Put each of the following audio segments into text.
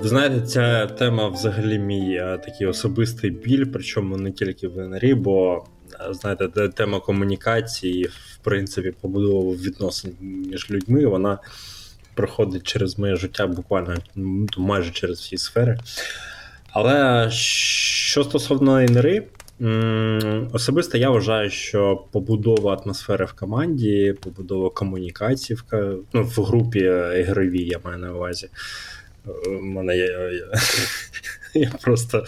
Ви знаєте, ця тема взагалі мій е, такий особистий біль, причому не тільки в НРІ, бо е, знаєте, тема комунікації, в принципі, побудови відносин між людьми, вона проходить через моє життя буквально ну, майже через всі сфери. Але що стосовно НРІ, Особисто я вважаю, що побудова атмосфери в команді, побудова комунікації в ну, в групі ігровій, я маю на увазі. У мене є, я, я просто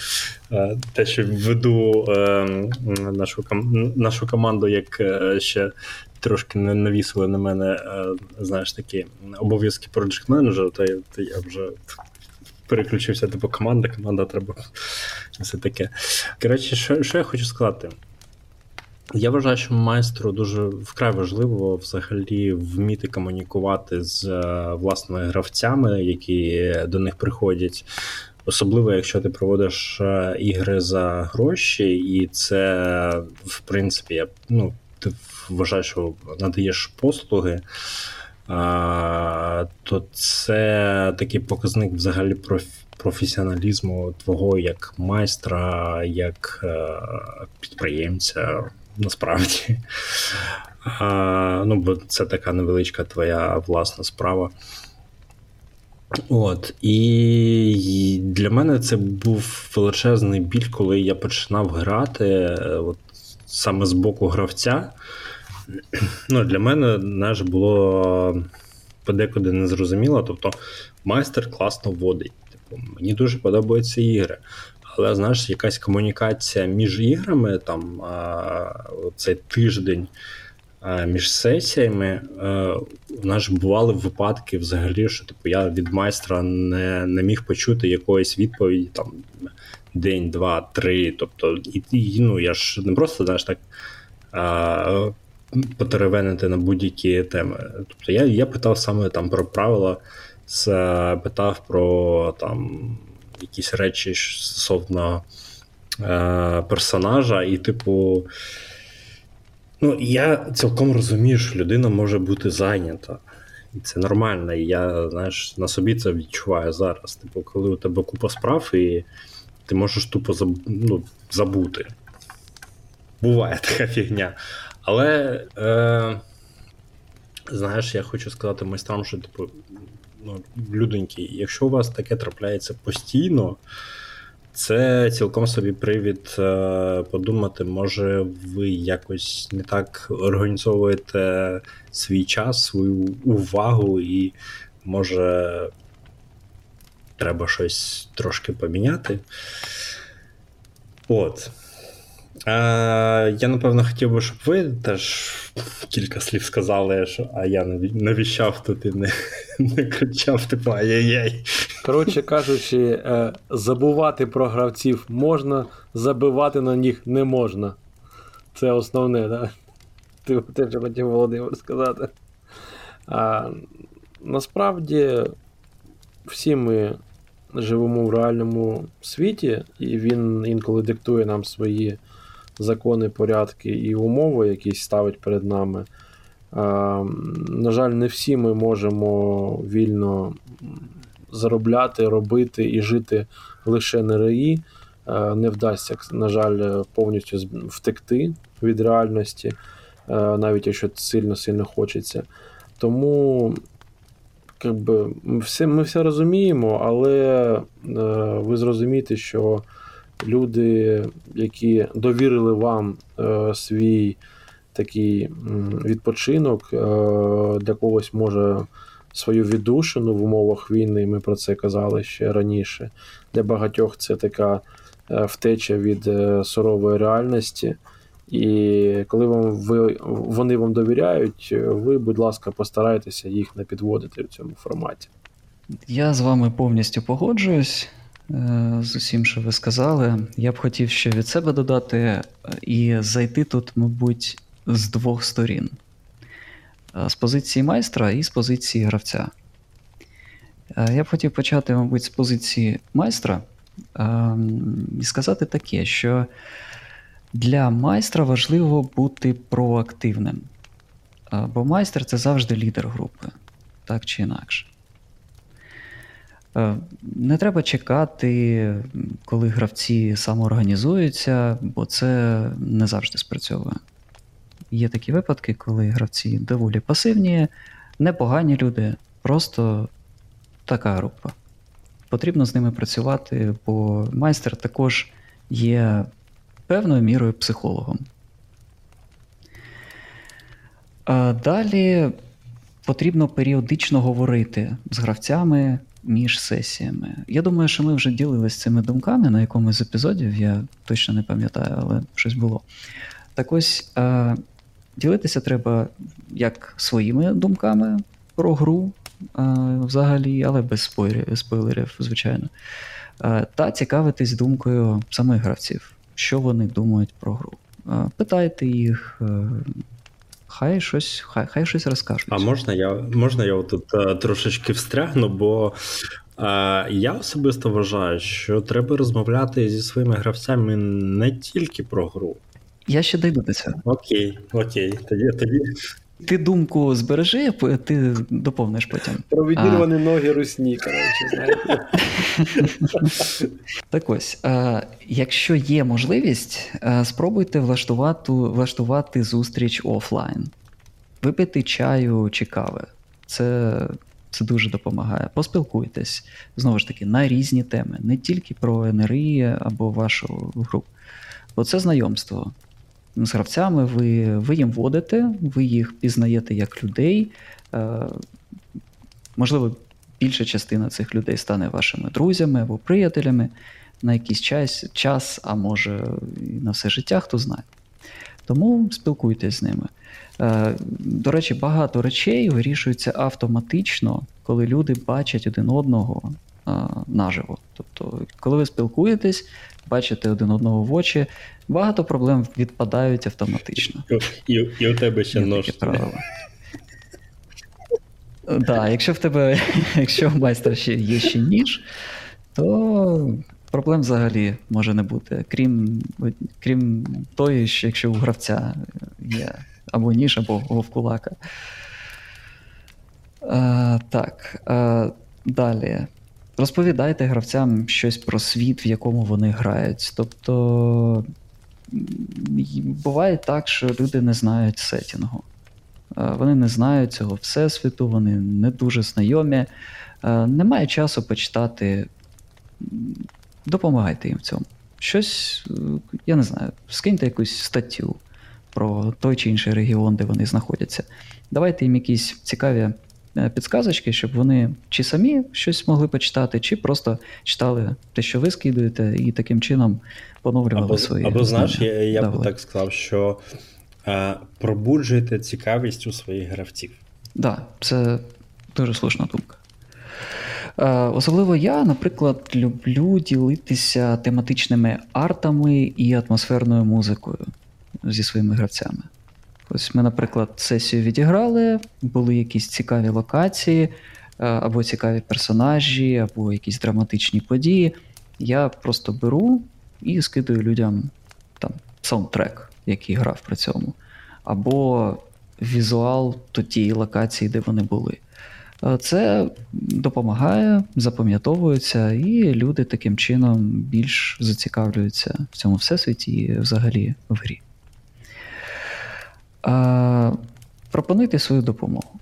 е, те, що веду е, нашу нашу команду, як е, ще трошки не навісили на мене, знаєш, такі обов'язки проджект менеджера, то я вже переключився типу команда, команда треба все таке. Коротше, що, що я хочу сказати? Я вважаю, що майстру дуже вкрай важливо взагалі вміти комунікувати з е, власними гравцями, які до них приходять. Особливо, якщо ти проводиш е, ігри за гроші, і це, в принципі, ну, ти вважаєш, що надаєш послуги, то це такий показник взагалі професіоналізму твого як майстра, як е, підприємця насправді. Ну, бо це така невеличка твоя власна справа. От, і для мене це був величезний біль, коли я починав грати от, саме з боку гравця. Ну, Для мене знаєш, було подекуди незрозуміло. Тобто, майстер класно водить. Типу, Мені дуже подобаються ігри. Але знаєш, якась комунікація між іграми, там цей тиждень між сесіями, у нас бували випадки взагалі, що типу, я від майстра не не міг почути якоїсь відповіді там день, два, три. Тобто, і, і ну, я ж не просто знаєш, так потеревенити на будь-які теми. Тобто я я питав саме там про правила, питав про там якісь речі стосовно е, персонажа, і, типу, ну, я цілком розумію, що людина може бути зайнята. І це нормально. І я знаєш, на собі це відчуваю зараз. Типу, коли у тебе купа справ, і ти можеш тупо заб... ну, забути. Буває така фігня. Але, е, знаєш, я хочу сказати майстрам, що типу, ну, людоньки, якщо у вас таке трапляється постійно, це цілком собі привід е, подумати, може ви якось не так організовуєте свій час, свою увагу, і може треба щось трошки поміняти. От. Я напевно хотів би, щоб ви теж кілька слів сказали, що а я не віщав тут і не не кричав, типу ай-яй-яй. Коротше кажучи, е, забувати про гравців можна, забивати на них не можна. Це основне, так? Ти теж хотів Володимир сказати. А, Насправді, всі ми живемо в реальному світі, і він інколи диктує нам свої закони, порядки і умови, які ставить перед нами. На жаль, не всі ми можемо вільно заробляти, робити і жити лише на РАІ. Не вдасться, на жаль, повністю втекти від реальності, навіть якщо сильно-сильно хочеться. Тому якби, ми все ми все розуміємо, але ви зрозумієте, що люди, які довірили вам е, свій такий відпочинок, е, для когось може свою віддушину в умовах війни, ми про це казали ще раніше. Для багатьох це така е, втеча від е, сурової реальності. І коли вам ви, вони вам довіряють, ви, будь ласка, постарайтеся їх не підводити в цьому форматі. Я з вами повністю погоджуюсь. Е, з усім, що ви сказали. Я б хотів ще від себе додати е, і зайти тут, мабуть, з двох сторін: е, з позиції майстра і з позиції гравця. Я б хотів почати, мабуть, з позиції майстра і сказати таке, що для майстра важливо бути проактивним. Бо майстер це завжди лідер групи, так чи інакше. Е, не треба чекати, коли гравці самоорганізуються, бо це не завжди спрацьовує. Є такі випадки, коли гравці доволі пасивні, непогані люди, просто така група. Потрібно з ними працювати, бо майстер також є певною мірою психологом. А Далі потрібно періодично говорити з гравцями між сесіями. Я думаю, що ми вже ділилися цими думками на якомусь з епізодів, я точно не пам'ятаю, але щось було. Так ось а, ділитися треба як своїми думками про гру а, взагалі, але без спойлерів, звичайно. А, та цікавитись думкою самих гравців, що вони думають про гру. Питайте їх. Хай щось хай, хай щось розкажуть. А можна я можна я тут е, трошечки встрягну, бо е, я особисто вважаю, що треба розмовляти зі своїми гравцями не тільки про гру. Я ще дойду до цього. Окей, окей, тоді тоді. Ти думку збережи, ти доповниш потім. Про відірвані ноги русні, коротше, знаєте. Так ось, якщо є можливість, спробуйте влаштувати влаштувати зустріч офлайн, випити чаю чи кави. Це це дуже допомагає. Поспілкуйтесь знову ж таки на різні теми, не тільки про НРІ або вашу гру. Бо це знайомство з гравцями, ви ви їм водите, ви їх пізнаєте як людей. Е, Можливо, більша частина цих людей стане вашими друзями або приятелями на якийсь час, час а може і на все життя, хто знає. Тому спілкуйтесь з ними. Е, До речі, багато речей вирішуються автоматично, коли люди бачать один одного наживо. Тобто, коли ви спілкуєтесь, бачите один одного в очі, багато проблем відпадають автоматично. І і у тебе ще нож. Так, якщо в тебе, якщо в майстра ще є ще ніж, то проблем взагалі може не бути. Крім крім тої, що якщо у гравця є або ніж, або вовкулака. А, Так. А, Далі. Розповідайте гравцям щось про світ, в якому вони грають. Тобто буває так, що люди не знають сетінгу. Вони не знають цього всесвіту, вони не дуже знайомі. Немає часу почитати. Допомагайте їм в цьому. Щось, я не знаю, скиньте якусь статтю про той чи інший регіон, де вони знаходяться. Давайте їм якісь цікаві Е, підсказочки, щоб вони чи самі щось могли почитати, чи просто читали те, що ви скидуєте, і таким чином поновлювали або, свої. Або знаєш, я, я би так сказав, що е, пробуджуйте цікавість у своїх гравців. Так, да, це дуже слушна думка. Е, особливо я, наприклад, люблю ділитися тематичними артами і атмосферною музикою зі своїми гравцями. Ось ми, наприклад, сесію відіграли, були якісь цікаві локації, е, або цікаві персонажі, або якісь драматичні події. Я просто беру і скидаю людям там саундтрек, який грав при цьому, або візуал до тієї локації, де вони були. Е, це допомагає, запам'ятовується, і люди таким чином більш зацікавлюються в цьому всесвіті і взагалі в грі. А, Пропонуйте свою допомогу.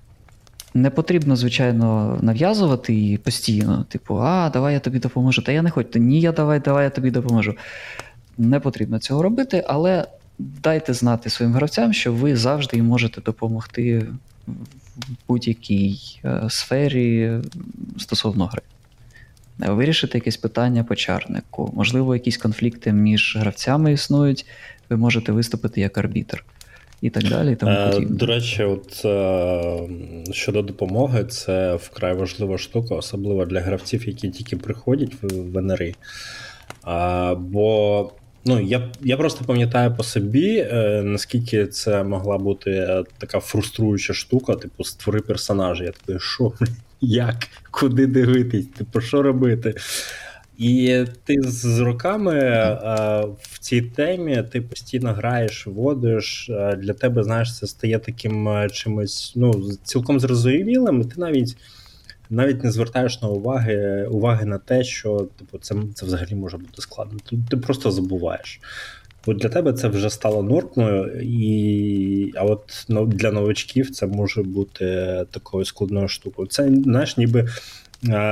Не потрібно, звичайно, нав'язувати її постійно. Типу, а, давай я тобі допоможу. Та я не хочу. Ні, я давай, давай я тобі допоможу. Не потрібно цього робити, але дайте знати своїм гравцям, що ви завжди їм можете допомогти в будь-якій е, сфері стосовно гри. Вирішити якесь питання по чарнику. Можливо, якісь конфлікти між гравцями існують, ви можете виступити як арбітр і так далі. тому е, До речі, от е, щодо допомоги, це вкрай важлива штука, особливо для гравців, які тільки приходять в НРІ. Бо ну, я я просто пам'ятаю по собі, е, наскільки це могла бути така фруструюча штука, типу, створи персонажа. Я такий, що, як, куди дивитись, типу, що робити? І ти з роками а, в цій темі ти постійно граєш, водиш. Для тебе, знаєш, це стає таким чимось ну, цілком зрозумілим, і ти навіть навіть не звертаєш на уваги уваги на те, що типу, це це взагалі може бути складно. Ти, ти просто забуваєш. От для тебе це вже стало нормою, і а от ну, для новачків це може бути такою складною штукою. Це знаєш, ніби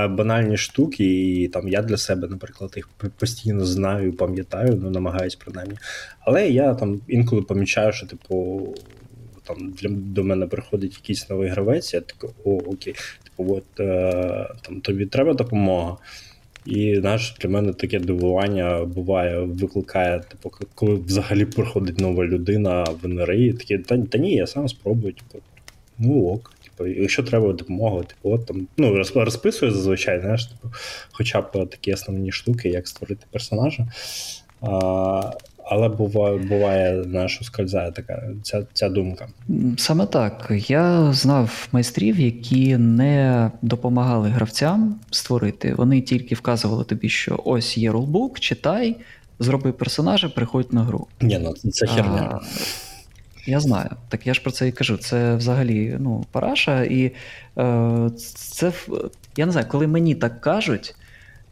банальні штуки, і там я для себе, наприклад, їх постійно знаю, пам'ятаю, ну намагаюсь принаймні. Але я там інколи помічаю, що типу. Там для до мене приходить якийсь новий гравець, я такий, о, окей, типу, от е, там тобі треба допомога. І знаєш, для мене таке дивування буває, викликає, типу, коли взагалі приходить нова людина в НРІ, такі, та, та ні, я сам спробую, типу, ну ок. Типу, якщо треба допомога, типу, от там ну, розписую зазвичай, знаєш, типу, хоча б такі основні штуки, як створити персонажа. А, але буває, буває, знаєш, ускользає така ця ця думка. Саме так. Я знав майстрів, які не допомагали гравцям створити. Вони тільки вказували тобі, що ось є рулбук, читай, зроби персонажа, приходь на гру. Ні, ну це херня. А, я знаю, так я ж про це і кажу. Це взагалі ну, параша, і е, це я не знаю, коли мені так кажуть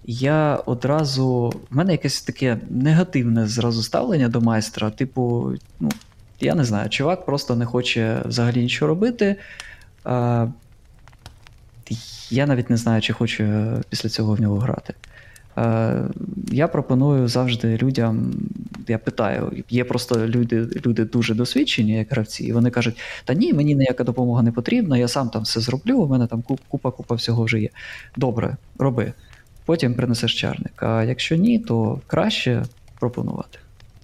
я одразу. В мене якесь таке негативне зразу ставлення до майстра. Типу, ну, я не знаю, чувак просто не хоче взагалі нічого робити. А, Я навіть не знаю, чи хочу після цього в нього грати. А, Я пропоную завжди людям. Я питаю, є просто люди люди дуже досвідчені, як гравці, і вони кажуть: та ні, мені ніяка допомога не потрібна, я сам там все зроблю, у мене там купа-купа всього вже є. Добре, роби потім принесеш чарник. А якщо ні, то краще пропонувати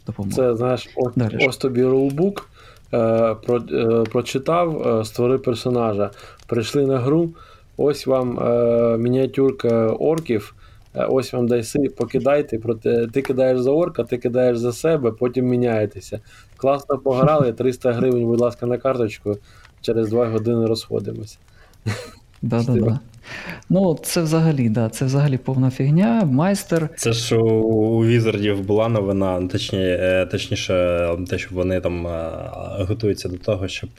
допомогу. Це знаєш, ось, ось тобі рулбук, е, про, е, прочитав, е, створи персонажа. Прийшли на гру, ось вам е, мініатюрка орків. Е, ось вам дайси, покидайте, проте ти кидаєш за орка, ти кидаєш за себе, потім міняєтеся. Класно пограли, 300 гривень, будь ласка, на карточку, через 2 години розходимося. Да-да-да. Ну, це взагалі, да, це взагалі повна фігня. Майстер. Це ж у Візардів була новина, точніше, точніше, те, що вони там готуються до того, щоб.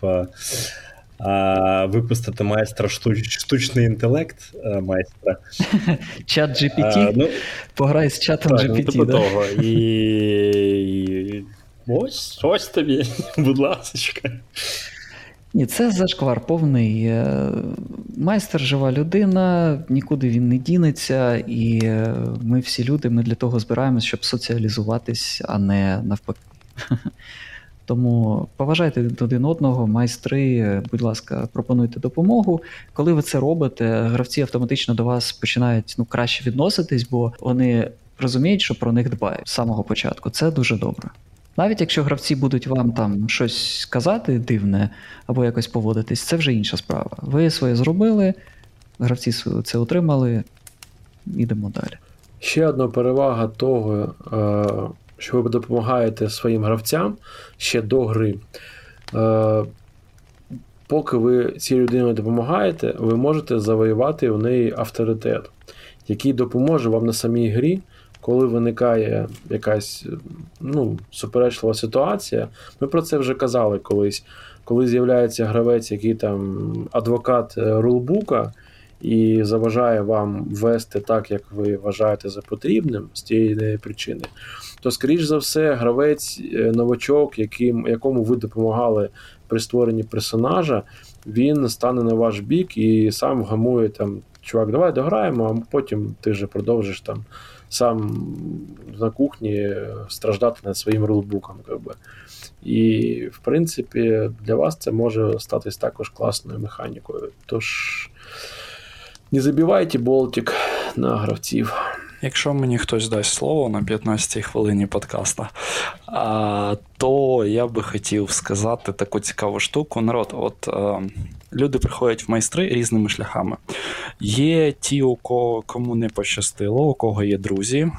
А, Випустити майстра штуч, штучний інтелект майстра. Чат GPT. Ну, Пограй з чатом так, GPT. Ну, да? того. І, і ось ось тобі, будь ласка. Ні, це зашквар повний. Е, майстер жива людина, нікуди він не дінеться, і е, ми всі люди, ми для того збираємось, щоб соціалізуватись, а не навпаки. Тому поважайте один одного, майстри, будь ласка, пропонуйте допомогу. Коли ви це робите, гравці автоматично до вас починають ну, краще відноситись, бо вони розуміють, що про них дбають з самого початку. Це дуже добре. Навіть якщо гравці будуть вам там щось казати дивне або якось поводитись, це вже інша справа. Ви своє зробили, гравці це отримали, ідемо далі. Ще одна перевага того, е, що ви допомагаєте своїм гравцям ще до гри. Е, поки ви цій людині допомагаєте, ви можете завоювати в неї авторитет, який допоможе вам на самій грі коли виникає якась ну, суперечлива ситуація, ми про це вже казали колись. Коли з'являється гравець, який там адвокат е, рулбука і заважає вам вести так, як ви вважаєте за потрібним з тієї причини, то, скоріш за все, гравець, е, новачок, яким, якому ви допомагали при створенні персонажа, він стане на ваш бік і сам гамує там. Чувак, давай дограємо, а потім ти вже продовжиш там сам на кухні страждати над своїм рулбуком. Якби. І, в принципі, для вас це може статись також класною механікою. Тож, не забивайте болтик на гравців. Якщо мені хтось дасть слово на 15-й хвилині подкаста, то я би хотів сказати таку цікаву штуку. Народ, от люди приходять в майстри різними шляхами. Є ті, у кого кому не пощастило, у кого є друзі,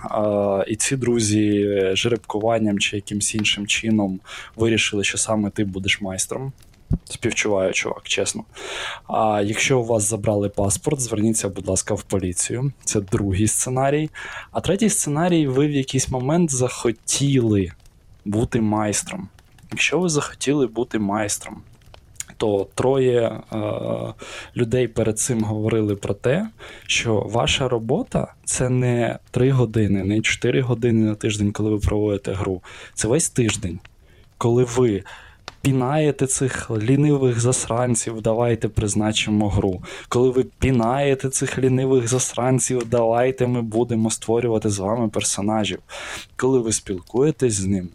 і ці друзі жеребкуванням чи якимсь іншим чином вирішили, що саме ти будеш майстром. Співчуваю, чувак, чесно. А якщо у вас забрали паспорт, зверніться, будь ласка, в поліцію. Це другий сценарій. А третій сценарій, ви в якийсь момент захотіли бути майстром. Якщо ви захотіли бути майстром, то троє е, людей перед цим говорили про те, що ваша робота це не 3 години, не 4 години на тиждень, коли ви проводите гру. Це весь тиждень, коли ви пінаєте цих лінивих засранців, давайте призначимо гру. Коли ви пінаєте цих лінивих засранців, давайте ми будемо створювати з вами персонажів. Коли ви спілкуєтесь з ними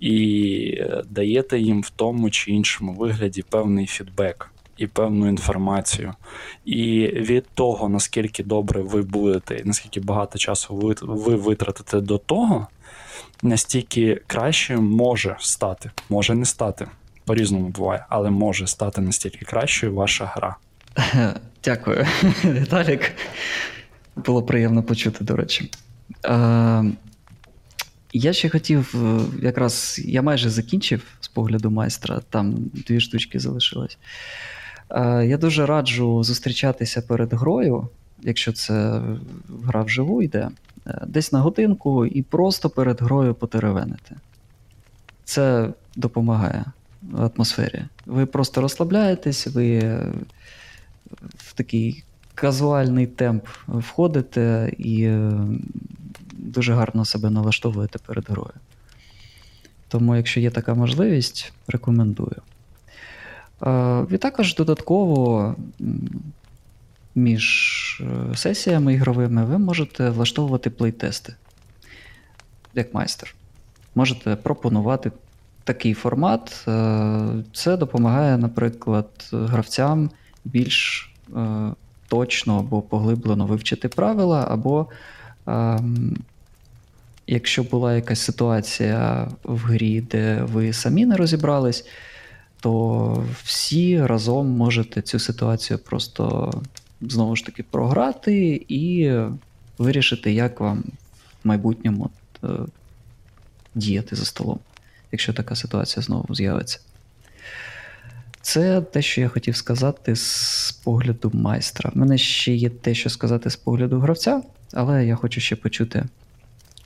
і е, даєте їм в тому чи іншому вигляді певний фідбек. І певну інформацію. І від того, наскільки добре ви будете, наскільки багато часу ви, ви витратите до того, настільки краще може стати, може не стати по-різному буває, але може стати настільки кращою ваша гра. Дякую, Віталік. Було приємно почути, до речі. Е, Я ще хотів, е, якраз я майже закінчив з погляду майстра, там дві штучки залишилось. Е, Я дуже раджу зустрічатися перед грою, якщо це гра вживу йде, е, десь на годинку і просто перед грою потеревенити. Це допомагає атмосфері. Ви просто розслабляєтесь, ви е, в такий казуальний темп входите і е, дуже гарно себе налаштовуєте перед грою. Тому, якщо є така можливість, рекомендую. Е, І також додатково між сесіями ігровими ви можете влаштовувати плейтести як майстер. Можете пропонувати такий формат. Е, це допомагає, наприклад, гравцям більш е, точно або поглиблено вивчити правила, або ем, якщо була якась ситуація в грі, де ви самі не розібрались, то всі разом можете цю ситуацію просто знову ж таки програти і вирішити, як вам в майбутньому е, діяти за столом якщо така ситуація знову з'явиться. Це те, що я хотів сказати з погляду майстра. У мене ще є те, що сказати з погляду гравця, але я хочу ще почути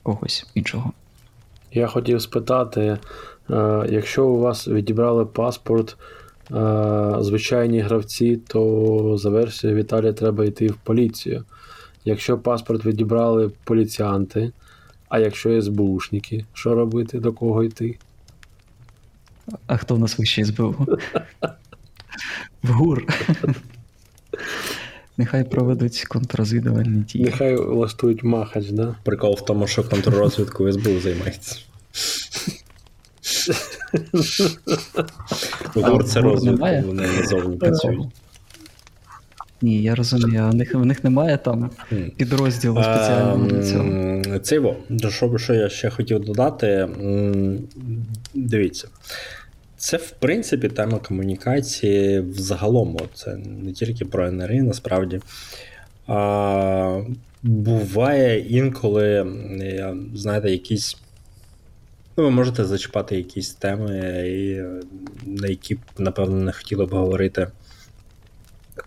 когось іншого. Я хотів спитати: е, якщо у вас відібрали паспорт е, звичайні гравці, то за версією Віталія треба йти в поліцію. Якщо паспорт відібрали поліціянти, а якщо СБУшники, що робити, до кого йти? А хто в нас вищий СБУ? В ГУР. Нехай проведуть контррозвідувальні дії. Нехай влаштують махач, да? Прикол в тому, що контррозвідкою СБУ займається. ГУР це розвідка, вони назовні працюють. Ні, я розумію, у них, в них немає там підрозділу спеціального для цього. Це його. Що, що я ще хотів додати, дивіться. Це, в принципі, тема комунікації взагалом. Це не тільки про НРІ, насправді. А, Буває інколи, знаєте, якісь. Ну, ви можете зачіпати якісь теми, на які, напевно, не хотіли б говорити.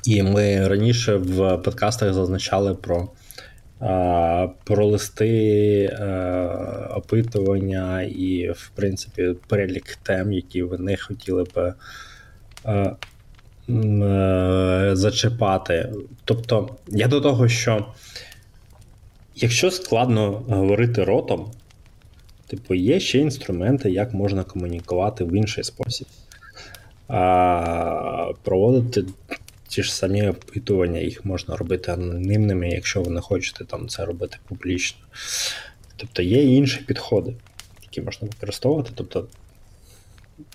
І ми раніше в подкастах зазначали про про листи опитування і, в принципі, перелік тем, які вони хотіли б зачіпати. Тобто, я до того, що якщо складно говорити ротом, типу, є ще інструменти, як можна комунікувати в інший спосіб. Проводити ті ж самі опитування, їх можна робити анонімними, якщо ви не хочете там це робити публічно. Тобто є інші підходи, які можна використовувати. Тобто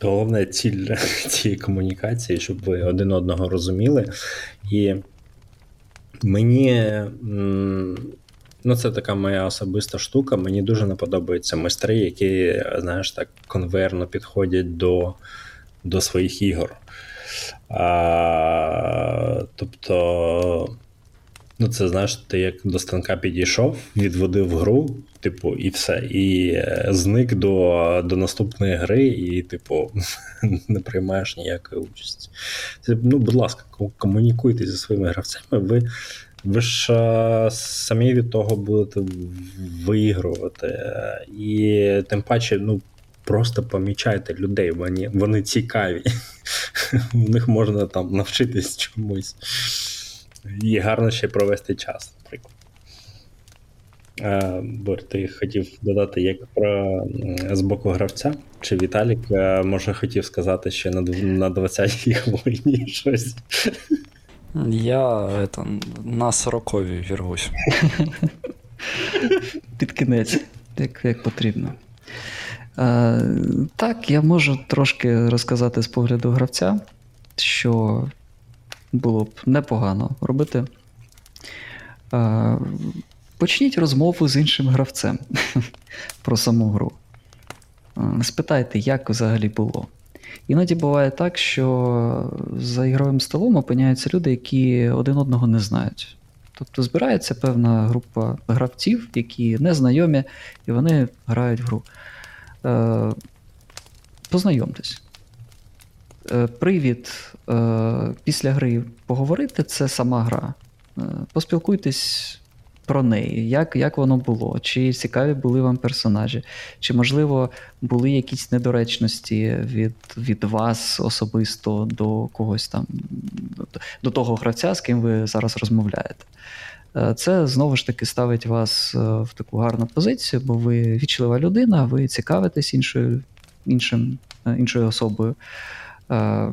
головна ціль цієї комунікації, щоб ви один одного розуміли. І мені. Ну, це така моя особиста штука. Мені дуже не подобаються майстри, які, знаєш, так конверно підходять до до своїх ігор. А, Тобто, Ну, це знаєш, ти як до станка підійшов, відводив гру, типу, і все. І е, зник до до наступної гри, і, типу, не приймаєш ніякої участі. Ну, будь ласка, комунікуйте зі своїми гравцями. Ви ви ж а, самі від того будете виігрувати. І тим паче, ну. Просто помічайте людей, вони вони цікаві. У них можна там навчитись чомусь і гарно ще провести час, наприклад. Е, Бор, ти хотів додати як про з боку гравця? Чи Віталік е, може хотів сказати ще на на 20-й хвилині щось? Я это, на 40-ві вірвусь. Під кінець, як як потрібно. Е, Так, я можу трошки розказати з погляду гравця, що було б непогано робити. Почніть розмову з іншим гравцем про саму гру. Спитайте, як взагалі було. Іноді буває так, що за ігровим столом опиняються люди, які один одного не знають. Тобто збирається певна група гравців, які не знайомі, і вони грають в гру. Е, познайомтесь. Е, привід е, після гри поговорити це сама гра. Е, поспілкуйтесь про неї, як як воно було, чи цікаві були вам персонажі, чи, можливо, були якісь недоречності від від вас особисто до когось там, до того гравця, з ким ви зараз розмовляєте. Це знову ж таки ставить вас в таку гарну позицію, бо ви вічлива людина, ви цікавитесь іншою, іншим, іншою особою. Е,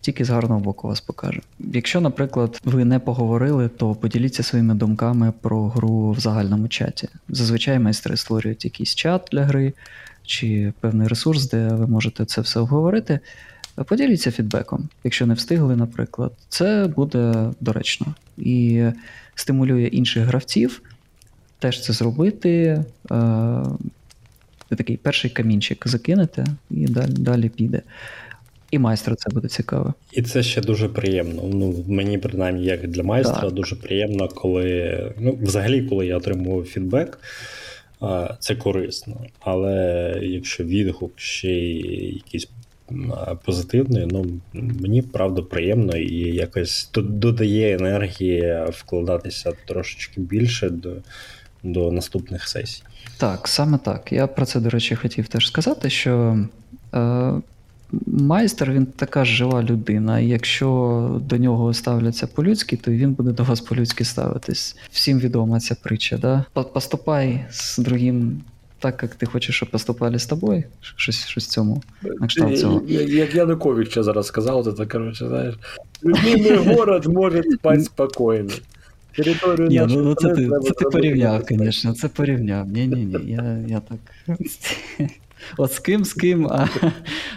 тільки з гарного боку вас покаже. Якщо, наприклад, ви не поговорили, то поділіться своїми думками про гру в загальному чаті. Зазвичай майстри створюють якийсь чат для гри чи певний ресурс, де ви можете це все обговорити. Поділіться фідбеком, якщо не встигли, наприклад, це буде доречно і стимулює інших гравців теж це зробити. Ви такий перший камінчик закинете і далі, далі піде. І майстру це буде цікаво. І це ще дуже приємно. Ну, Мені, принаймні, як для майстра, так. дуже приємно, коли. Ну, взагалі, коли я отримую фідбек, це корисно. Але якщо відгук ще й якийсь позитивний, ну мені правда приємно і якось додає енергії вкладатися трошечки більше до, до наступних сесій. Так, саме так. Я про це, до речі, хотів теж сказати, що. Е, майстер він така жива людина. Якщо до нього ставляться по-людськи, то він буде до вас по-людськи ставитись. Всім відома ця притча. Да? Поступай з другим. Так, як ти хочеш, щоб поступали з тобою, щось щось цьому. на кшталт цього. Як Янукович ще зараз сказав, то так, коротше, знаєш, любимий город може спати спокійно. Територію Ні, ну, ну це ти це ти порівняв, звісно, це порівняв. Ні-ні-ні, я я так. От з ким, з ким, а,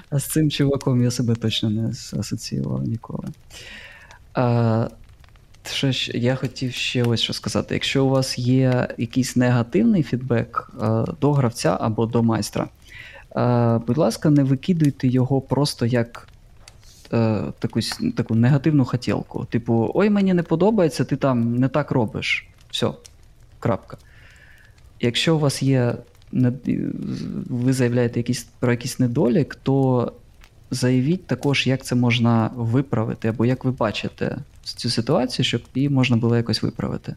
а з цим чуваком я себе точно не асоціював ніколи. А, що ж, Я хотів ще ось що сказати. Якщо у вас є якийсь негативний фідбек а, до гравця або до майстра, а, будь ласка, не викидуйте його просто як а, таку, таку негативну хотілку. Типу, ой, мені не подобається, ти там не так робиш. Все, крапка. Якщо у вас є ви заявляєте якісь, про якийсь недолік, то заявіть також, як це можна виправити, або як ви бачите цю ситуацію, щоб її можна було якось виправити.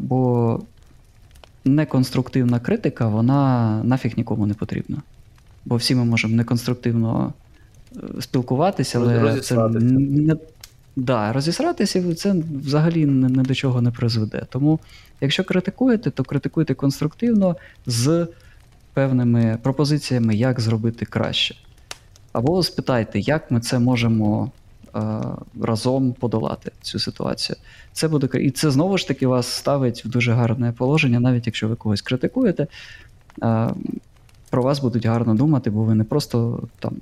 Бо неконструктивна критика, вона нафіг нікому не потрібна. Бо всі ми можемо неконструктивно е, спілкуватися, але це не, Да, розісратися це взагалі не до чого не призведе. Тому, якщо критикуєте, то критикуйте конструктивно з певними пропозиціями, як зробити краще. Або спитайте, як ми це можемо е, разом подолати цю ситуацію. Це буде І це знову ж таки вас ставить в дуже гарне положення, навіть якщо ви когось критикуєте, е, про вас будуть гарно думати, бо ви не просто там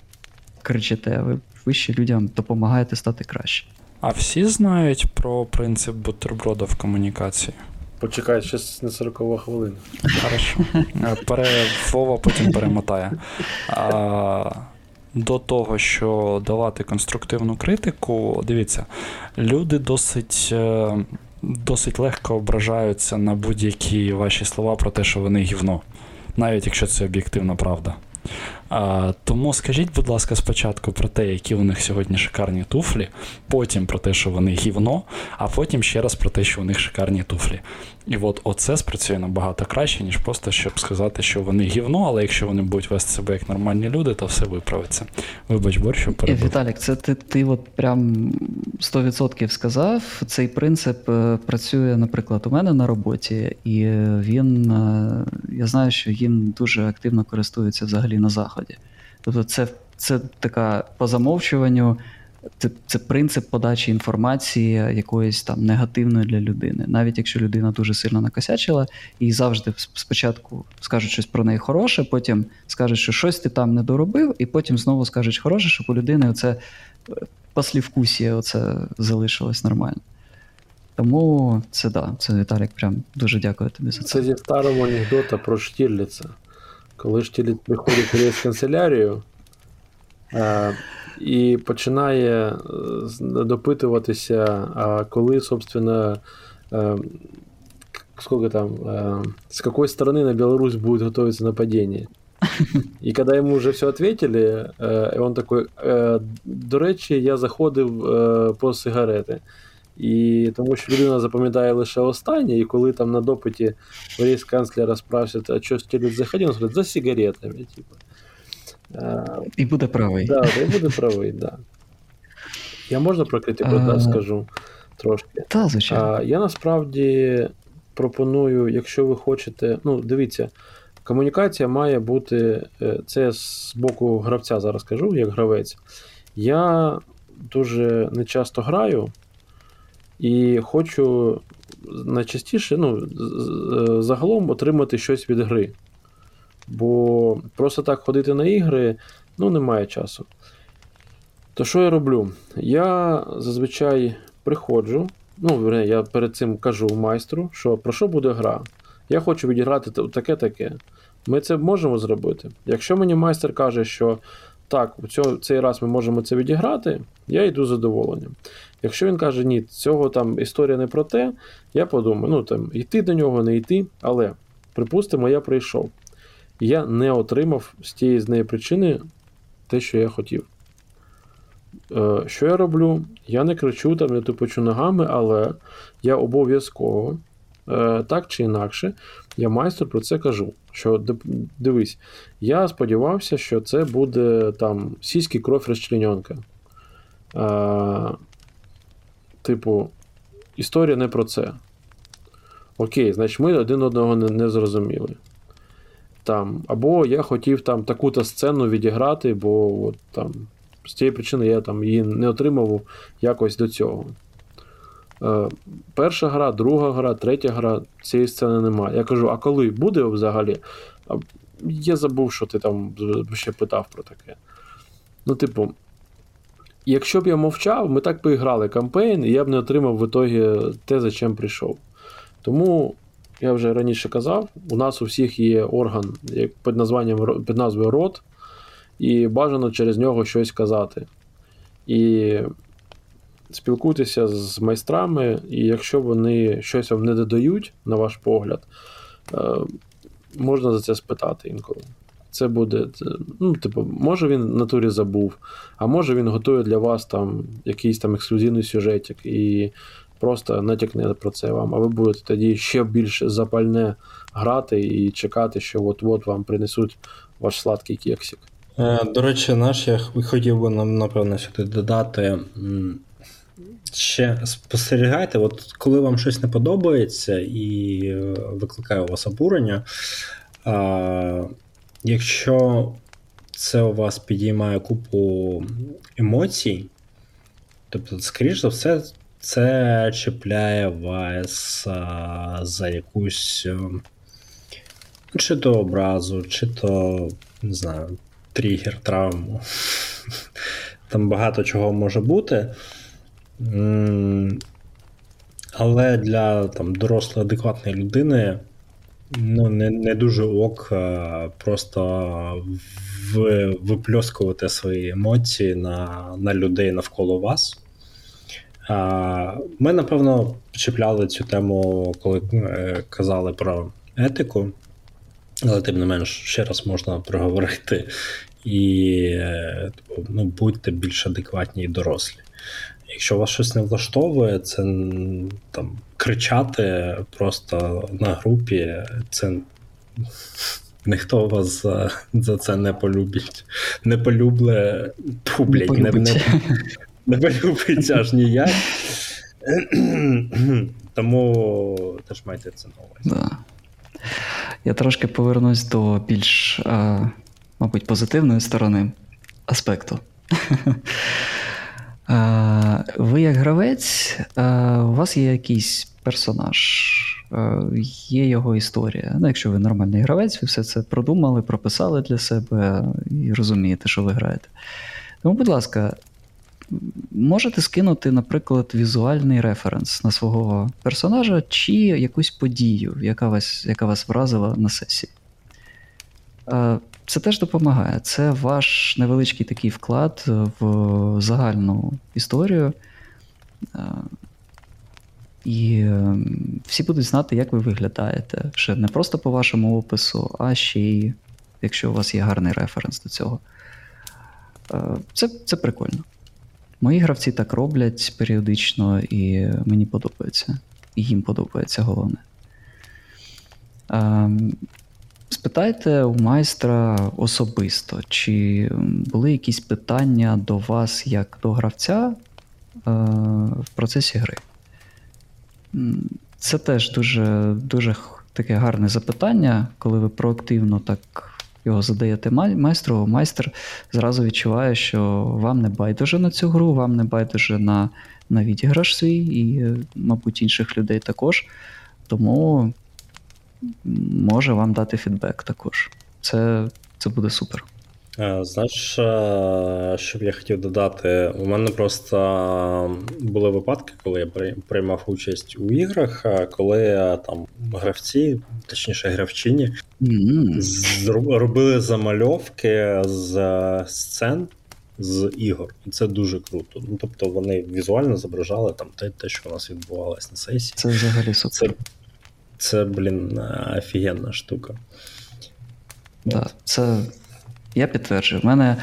кричите, а ви, ви ще людям допомагаєте стати краще. А всі знають про принцип бутерброда в комунікації? Почекай, ще не 40 хвилина. Хорошо. Пере... Вова потім перемотає. А... до того, що давати конструктивну критику, дивіться, люди досить. Е, досить легко ображаються на будь-які ваші слова про те, що вони гівно, навіть якщо це об'єктивна правда. А, Тому скажіть, будь ласка, спочатку про те, які у них сьогодні шикарні туфлі, потім про те, що вони гівно, а потім ще раз про те, що у них шикарні туфлі. І от оце спрацює набагато краще, ніж просто щоб сказати, що вони гівно, але якщо вони будуть вести себе як нормальні люди, то все виправиться. Вибач, борщу перебув. Віталік, це ти ти от прям 100% сказав. Цей принцип е, працює, наприклад, у мене на роботі, і він е, я знаю, що їм дуже активно користуються взагалі на заході. Тобто, це це така по замовчуванню це це принцип подачі інформації якоїсь там негативної для людини. Навіть якщо людина дуже сильно накосячила, і завжди спочатку скажуть щось про неї хороше, потім скажуть, що щось ти там не доробив, і потім знову скажуть хороше, щоб у людини оце е, послівкусія оце залишилось нормально. Тому це да, це Віталік, прям дуже дякую тобі за це. Це зі старого анекдота про Штірліца. Коли Штірліц приходить в канцелярію, е, і починає е, допитуватися, а коли, собственно, е, сколько там, э, с какой стороны на Беларусь будет готовиться нападение. І коли йому вже все ответили, э, он такой: э, до речі, я заходив э, по сигарети. І тому що людина запам'ятає лише останнє, і коли там на допиті варіс канцлера спрашивають, а що стілить заходив, він говорить, за сигаретами. Типу. І буде правий. Да, і буде правий, да. Я можна про критику а... скажу трошки. Та, звичайно. А, Я насправді пропоную, якщо ви хочете, ну, дивіться, комунікація має бути. Е, це з боку гравця зараз кажу, як гравець. Я дуже нечасто граю і хочу найчастіше, ну, загалом отримати щось від гри. Бо просто так ходити на ігри ну, немає часу. То що я роблю? Я зазвичай приходжу, ну, я перед цим кажу майстру, що про що буде гра. Я хочу відіграти таке-таке. Ми це можемо зробити. Якщо мені майстер каже, що так, цей раз ми можемо це відіграти, я йду з задоволенням. Якщо він каже, ні, цього там історія не про те, я подумаю, ну там йти до нього, не йти, але припустимо, я прийшов я не отримав з тієї з неї причини те, що я хотів. Е, Що я роблю? Я не кричу там, не тупочу ногами, але я обов'язково, е, так чи інакше, я майстру про це кажу. Що дивись, я сподівався, що це буде там сільський кров розчленьонка. Е, Типу, історія не про це. Окей, значить, ми один одного не, не зрозуміли. Там, Або я хотів там таку-то сцену відіграти, бо от, там, з цієї причини я там її не отримав якось до цього. Е, Перша гра, друга гра, третя гра, цієї сцени немає. Я кажу, а коли буде взагалі? Я забув, що ти там ще питав про таке. Ну, типу, якщо б я мовчав, ми так би і грали кампейн, і я б не отримав в ітогі те, за чим прийшов. Тому я вже раніше казав, у нас у всіх є орган під названням, під назвою рот, і бажано через нього щось казати. І спілкуйтеся з майстрами, і якщо вони щось вам не додають, на ваш погляд, е, можна за це спитати інколи. Це буде, ну, типу, може він в натурі забув, а може він готує для вас там якийсь там ексклюзивний сюжетик. І просто натякне про це вам, а ви будете тоді ще більш запальне грати і чекати, що от-от вам принесуть ваш сладкий кексик. Е, до речі, наш я хотів би нам, напевно, сюди додати. Ще спостерігайте, от коли вам щось не подобається і е, викликає у вас обурення, якщо це у вас підіймає купу емоцій, тобто, скоріш за все, це чіпляє вас а, за якусь чи то образу, чи то, не знаю, тригер, травму. Там багато чого може бути. Але для там, дорослої, адекватної людини Ну, не не дуже ок, просто в, випльоскувати свої емоції на на людей навколо вас. Ми, напевно, чіпляли цю тему, коли е, казали про етику, але тим не менш ще раз можна проговорити і е, ну, будьте більш адекватні і дорослі. Якщо вас щось не влаштовує, це там кричати просто на групі, це ніхто вас за за це не полюбить. Не полюбле, Ту, блядь, не, не, не, полюбить аж ніяк. Тому теж майте це на увазі. Да. Я трошки повернусь до більш, а, мабуть, позитивної сторони аспекту. Ви як гравець, у вас є якийсь персонаж, є його історія. Ну, Якщо ви нормальний гравець, ви все це продумали, прописали для себе і розумієте, що ви граєте. Тому, будь ласка, можете скинути, наприклад, візуальний референс на свого персонажа чи якусь подію, яка вас, яка вас вразила на сесії. Це теж допомагає. Це ваш невеличкий такий вклад в загальну історію. І ем, всі будуть знати, як ви виглядаєте. Ще не просто по вашому опису, а ще й якщо у вас є гарний референс до цього. Це це прикольно. Мої гравці так роблять періодично, і мені подобається. І їм подобається головне. Спитайте у майстра особисто, чи були якісь питання до вас як до гравця е, в процесі гри. Це теж дуже дуже таке гарне запитання, коли ви проактивно так його задаєте майстру. Майстер зразу відчуває, що вам не байдуже на цю гру, вам не байдуже на на відіграш свій і, мабуть, інших людей також. Тому може вам дати фідбек також. Це, Це буде супер. Е, знаєш, що б я хотів додати? У мене просто були випадки, коли я приймав участь у іграх, коли там гравці, точніше гравчині, mm-hmm. робили замальовки з сцен з ігор, і це дуже круто. Ну тобто вони візуально зображали там те, те, що у нас відбувалось на сесії. Це взагалі супер. Це, це блін, офігенна штука. Да, це я підтверджую. В мене,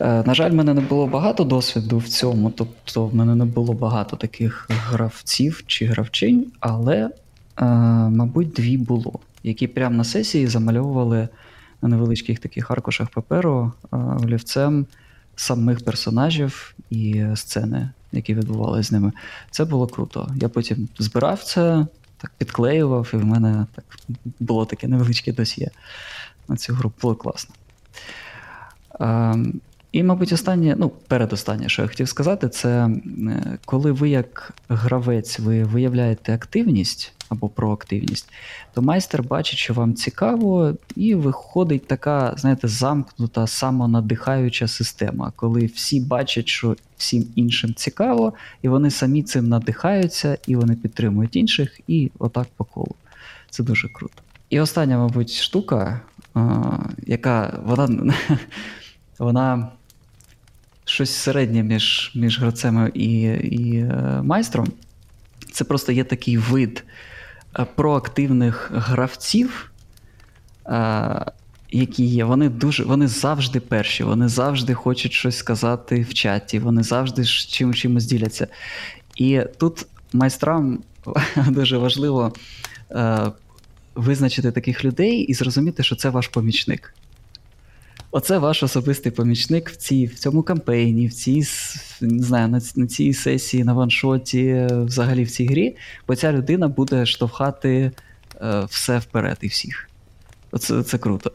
е, на жаль, в мене не було багато досвіду в цьому, тобто в мене не було багато таких гравців чи гравчинь, але, е, мабуть, дві було, які прямо на сесії замальовували на невеличких таких аркушах паперу е, олівцем самих персонажів і сцени, які відбувалися з ними. Це було круто. Я потім збирав це, так підклеював, і в мене так було таке невеличке досьє на цю гру. Було класно. Ем, і, мабуть, останнє, ну, передостаннє, що я хотів сказати, це е, коли ви як гравець ви виявляєте активність або проактивність, то майстер бачить, що вам цікаво, і виходить така, знаєте, замкнута, самонадихаюча система, коли всі бачать, що всім іншим цікаво, і вони самі цим надихаються, і вони підтримують інших, і отак по колу. Це дуже круто. І остання, мабуть, штука, яка вона вона щось середнє між між гравцем і і е, майстром. Це просто є такий вид проактивних гравців, е, які є. Вони дуже, вони завжди перші, вони завжди хочуть щось сказати в чаті, вони завжди чим, чимось діляться. І тут майстрам дуже важливо визначити таких людей і зрозуміти, що це ваш помічник. Оце ваш особистий помічник в цій, в цьому кампейні, в цій не знаю, на, на цій сесії, на ваншоті, взагалі в цій грі, бо ця людина буде штовхати е, все вперед і всіх. Оце це круто.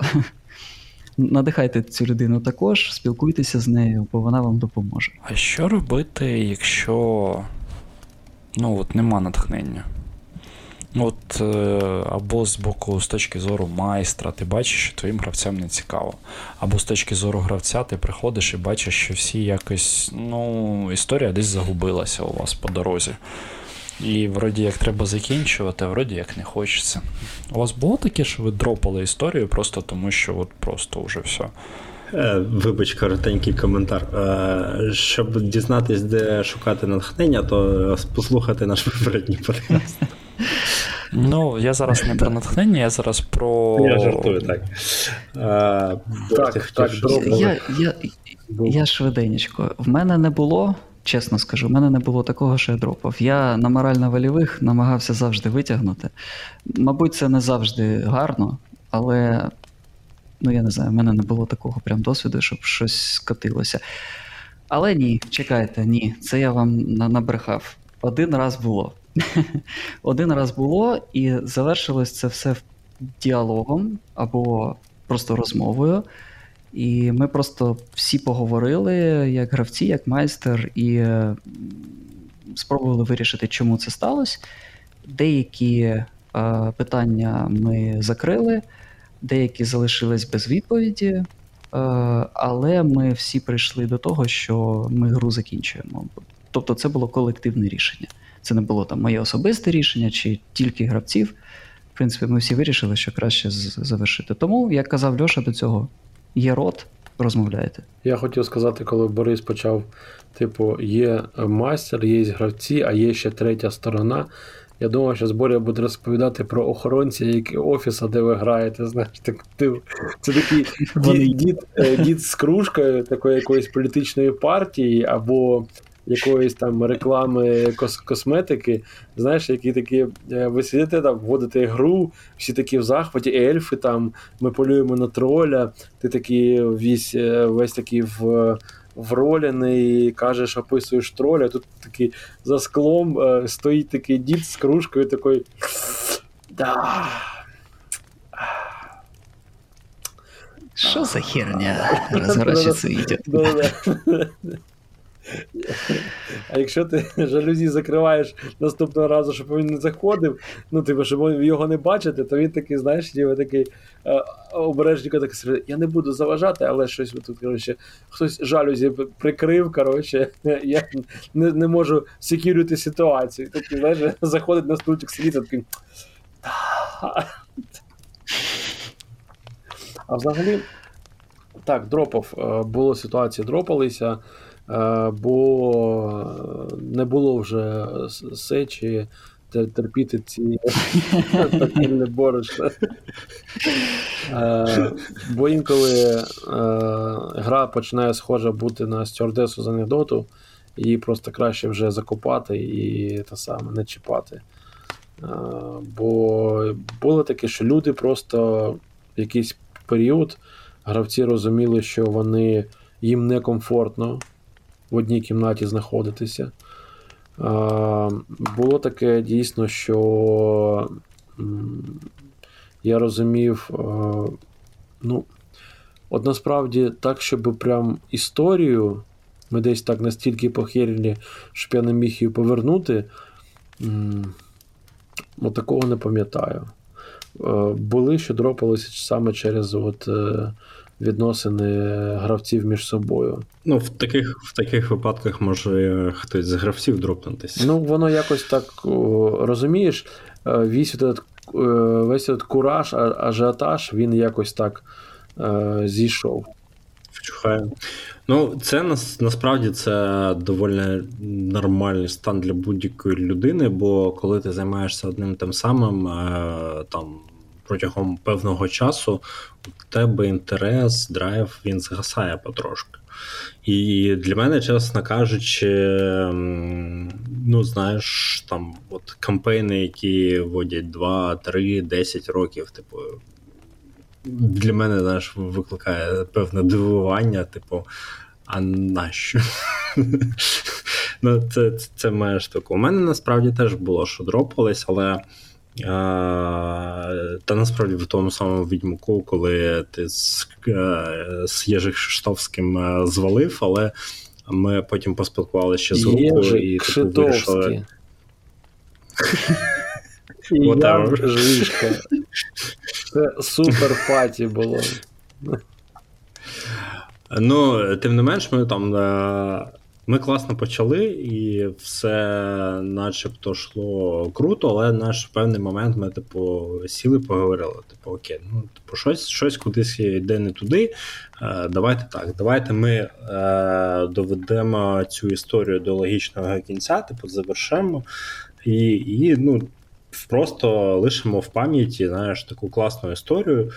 Надихайте цю людину також, спілкуйтеся з нею, бо вона вам допоможе. А що робити, якщо ну, от нема натхнення? От е, або з боку, з точки зору майстра, ти бачиш, що твоїм гравцям не цікаво. Або з точки зору гравця, ти приходиш і бачиш, що всі якось, ну, історія десь загубилася у вас по дорозі. І вроді як треба закінчувати, а вроді як не хочеться. У вас було таке, що ви дропали історію просто тому, що от просто вже все. Е, Вибач, коротенький коментар. Е, Щоб дізнатись, де шукати натхнення, то послухати наш попередній подкаст. Ну, я зараз не про натхнення, я зараз про. Я жартую, так. Так, так, Я, я, я швиденечко. В мене не було, чесно скажу, в мене не було такого, що я дропав. Я на морально-вольових намагався завжди витягнути. Мабуть, це не завжди гарно, але ну я не знаю, в мене не було такого прям досвіду, щоб щось скотилося. Але ні, чекайте, ні, це я вам набрехав. Один раз було. Один раз було, і завершилось це все діалогом або просто розмовою. І ми просто всі поговорили як гравці, як майстер, і е, спробували вирішити, чому це сталося. Деякі е, питання ми закрили, деякі залишились без відповіді, е, але ми всі прийшли до того, що ми гру закінчуємо. Тобто це було колективне рішення. Це не було там моє особисте рішення чи тільки гравців. В принципі, ми всі вирішили, що краще завершити. Тому, як казав Льоша до цього, є рот, розмовляєте. Я хотів сказати, коли Борис почав, типу, є майстер, є гравці, а є ще третя сторона. Я думав, що Боря буде розповідати про охоронця які офіса, де ви граєте. Знаєш, так, ти, це такий дід, дід, е, дід з кружкою такої якоїсь політичної партії або якоїсь там реклами кос- косметики. Знаєш, які такі е, ви сидите там, вводите гру, всі такі в захваті, ельфи там, ми полюємо на троля, ти такий весь, е, весь такий в. Вроляний, кажеш, описуєш троля, тут такий за склом е, стоїть такий дід з кружкою такий. Да. Що за херня? Розворачується ідіот. А якщо ти жалюзі закриваєш наступного разу, щоб він не заходив, ну типу, щоб його не бачити, то він такий, знаєш, ніби такий е, обережненько так сказати, я не буду заважати, але щось тут, коротше, хтось жалюзі прикрив, коротше, я не, не можу секюрити ситуацію. Такий, знаєш, заходить на стульчик, сидить, такий. «Та». А взагалі, так, дропав. Е, Було ситуації, дропалися, бо не було вже сечі терпіти ці пекельне борошно. Е, Бо інколи е, гра починає схожа бути на стюардесу з анекдоту, її просто краще вже закопати і те саме не чіпати. Е, Бо було таке, що люди просто в якийсь період гравці розуміли, що вони їм некомфортно в одній кімнаті знаходитися. Було таке дійсно, що я розумів, ну, от насправді так, щоб прям історію ми десь так настільки похерені, щоб я не міг її повернути. От такого не пам'ятаю. Е, Були, що дропалися саме через от, е, відносини гравців між собою. Ну, в таких, в таких випадках може хтось з гравців дропнутися. Ну, воно якось так розумієш, е, весь этот, е, весь этот кураж, ажіотаж, він якось так е, зійшов. вчухає. Ну, це нас, насправді це доволі нормальний стан для будь-якої людини, бо коли ти займаєшся одним тим самим там протягом певного часу, у тебе інтерес, драйв, він згасає потрошки. І для мене, чесно кажучи, ну, знаєш, там от кампейни, які вводять 2, 3, 10 років, типу, для мене знаєш, викликає певне дивування, типу, а нащо? ну, це, це, це моя штука. У мене насправді теж було, що дропались, але. Та насправді в тому самому відьмаку, коли ти з, е, з Єжик Шиштовським е, звалив, але ми потім поспілкувалися ще з групою і типу, вирішили. Жвишка. Це супер паті було. Ну, тим не менш, ми там е, ми класно почали, і все начебто йшло круто, але наш певний момент ми, типу, сіли, поговорили. Типу, окей, ну типу, щось, щось кудись йде не туди. Е, давайте так, давайте ми е, доведемо цю історію до логічного кінця, типу, завершимо. І, і ну, просто лишимо в пам'яті знаєш, таку класну історію.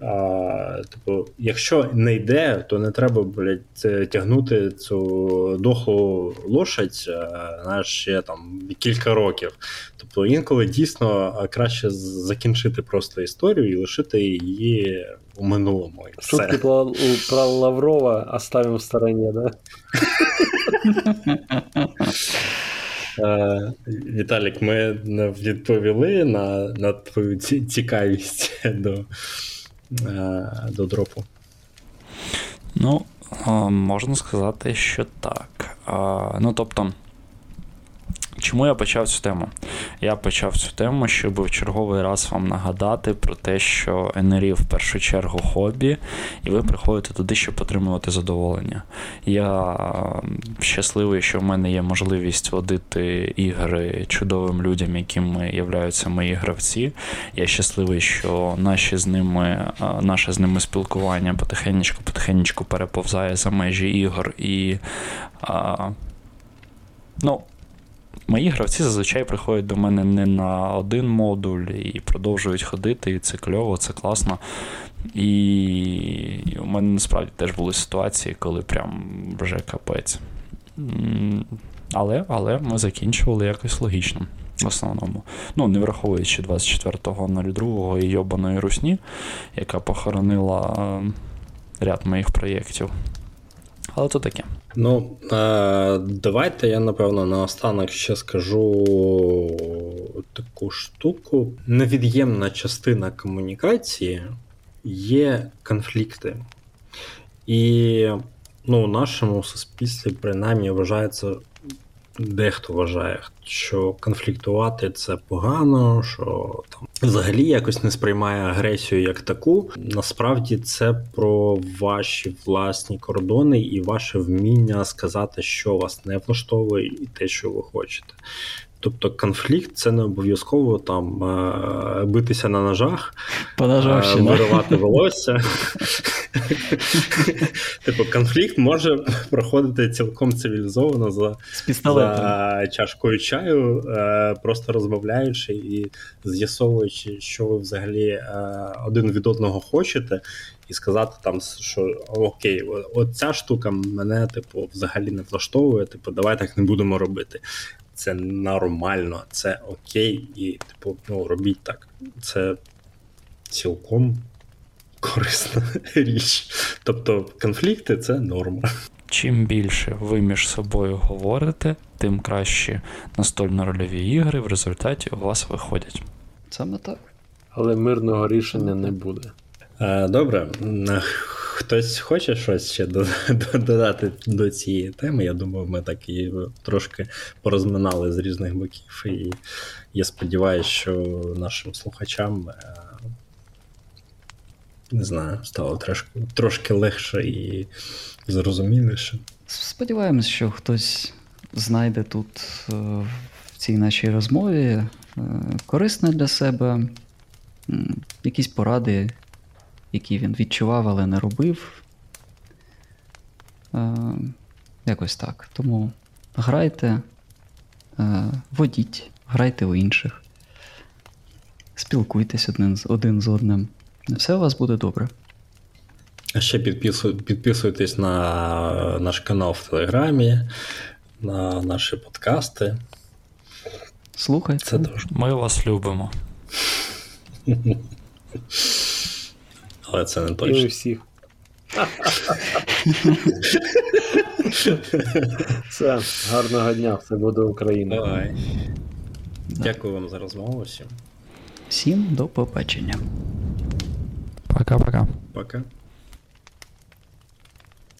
А, Типу, якщо не йде, то не треба блядь, тягнути цю дохлу лошадь а, знаєш, ще там кілька років. Тобто інколи дійсно краще закінчити просто історію і лишити її у минулому. Шутки про, про Лаврова оставим в стороне, да? Е, Віталік, ми не відповіли на, на твою цікавість до, е, до дропу. Ну, можна сказати, що так. Ну, тобто, чому я почав цю тему? Я почав цю тему, щоб в черговий раз вам нагадати про те, що НРІ в першу чергу хобі, і ви приходите туди, щоб отримувати задоволення. Я щасливий, що в мене є можливість водити ігри чудовим людям, якими являються мої гравці. Я щасливий, що наші з ними, наше з ними спілкування потихенечку, потихенечку переповзає за межі ігор. І ну, мої гравці зазвичай приходять до мене не на один модуль і продовжують ходити, і це кльово, це класно. І у мене насправді теж були ситуації, коли прям вже капець. Але, але ми закінчували якось логічно. В основному. Ну, не враховуючи 24.02 і йобаної русні, яка похоронила е, ряд моїх проєктів. Але то таке. Ну, е, давайте я, напевно, наостанок ще скажу таку штуку. Невід'ємна частина комунікації є конфлікти. І ну, у нашому суспільстві, принаймні, вважається. Дехто вважає, що конфліктувати це погано, що там взагалі якось не сприймає агресію як таку. Насправді це про ваші власні кордони і ваше вміння сказати, що вас не влаштовує, і те, що ви хочете. Тобто конфлікт це не обов'язково там е, битися на ножах, е, виривати волосся. Типу, конфлікт може проходити цілком цивілізовано за за чашкою чаю, е, просто розмовляючи і з'ясовуючи, що ви взагалі один від одного хочете, і сказати там, що окей, от ця штука мене, типу, взагалі не влаштовує, типу, давай так не будемо робити. Це нормально, це окей, і, типу, ну, робіть так. Це цілком корисна річ. Тобто, конфлікти це норма. Чим більше ви між собою говорите, тим краще настольно-рольові ігри в результаті у вас виходять. Саме так. Але мирного рішення не буде. Е, Добре, М, хтось хоче щось ще до- до- додати до цієї теми. Я думаю, ми так і трошки порозминали з різних боків, і я сподіваюся, що нашим слухачам е, не знаю, стало трошки, трошки легше і зрозуміліше. Сподіваємось, що хтось знайде тут е, в цій нашій розмові е, корисне для себе, якісь поради, які він відчував, але не робив. Е, Якось так. Тому грайте, е, водіть, грайте у інших, спілкуйтесь один з, один з одним. Все у вас буде добре. А ще підписуй, підписуйтесь на наш канал в Телеграмі, на наші подкасти. Слухайте. Це. Ми вас любимо. Але це не І не всіх. Все, гарного дня, все буде Україна. Давай. Дякую вам за розмову всім. Всім до побачення. Пока-пока. Пока.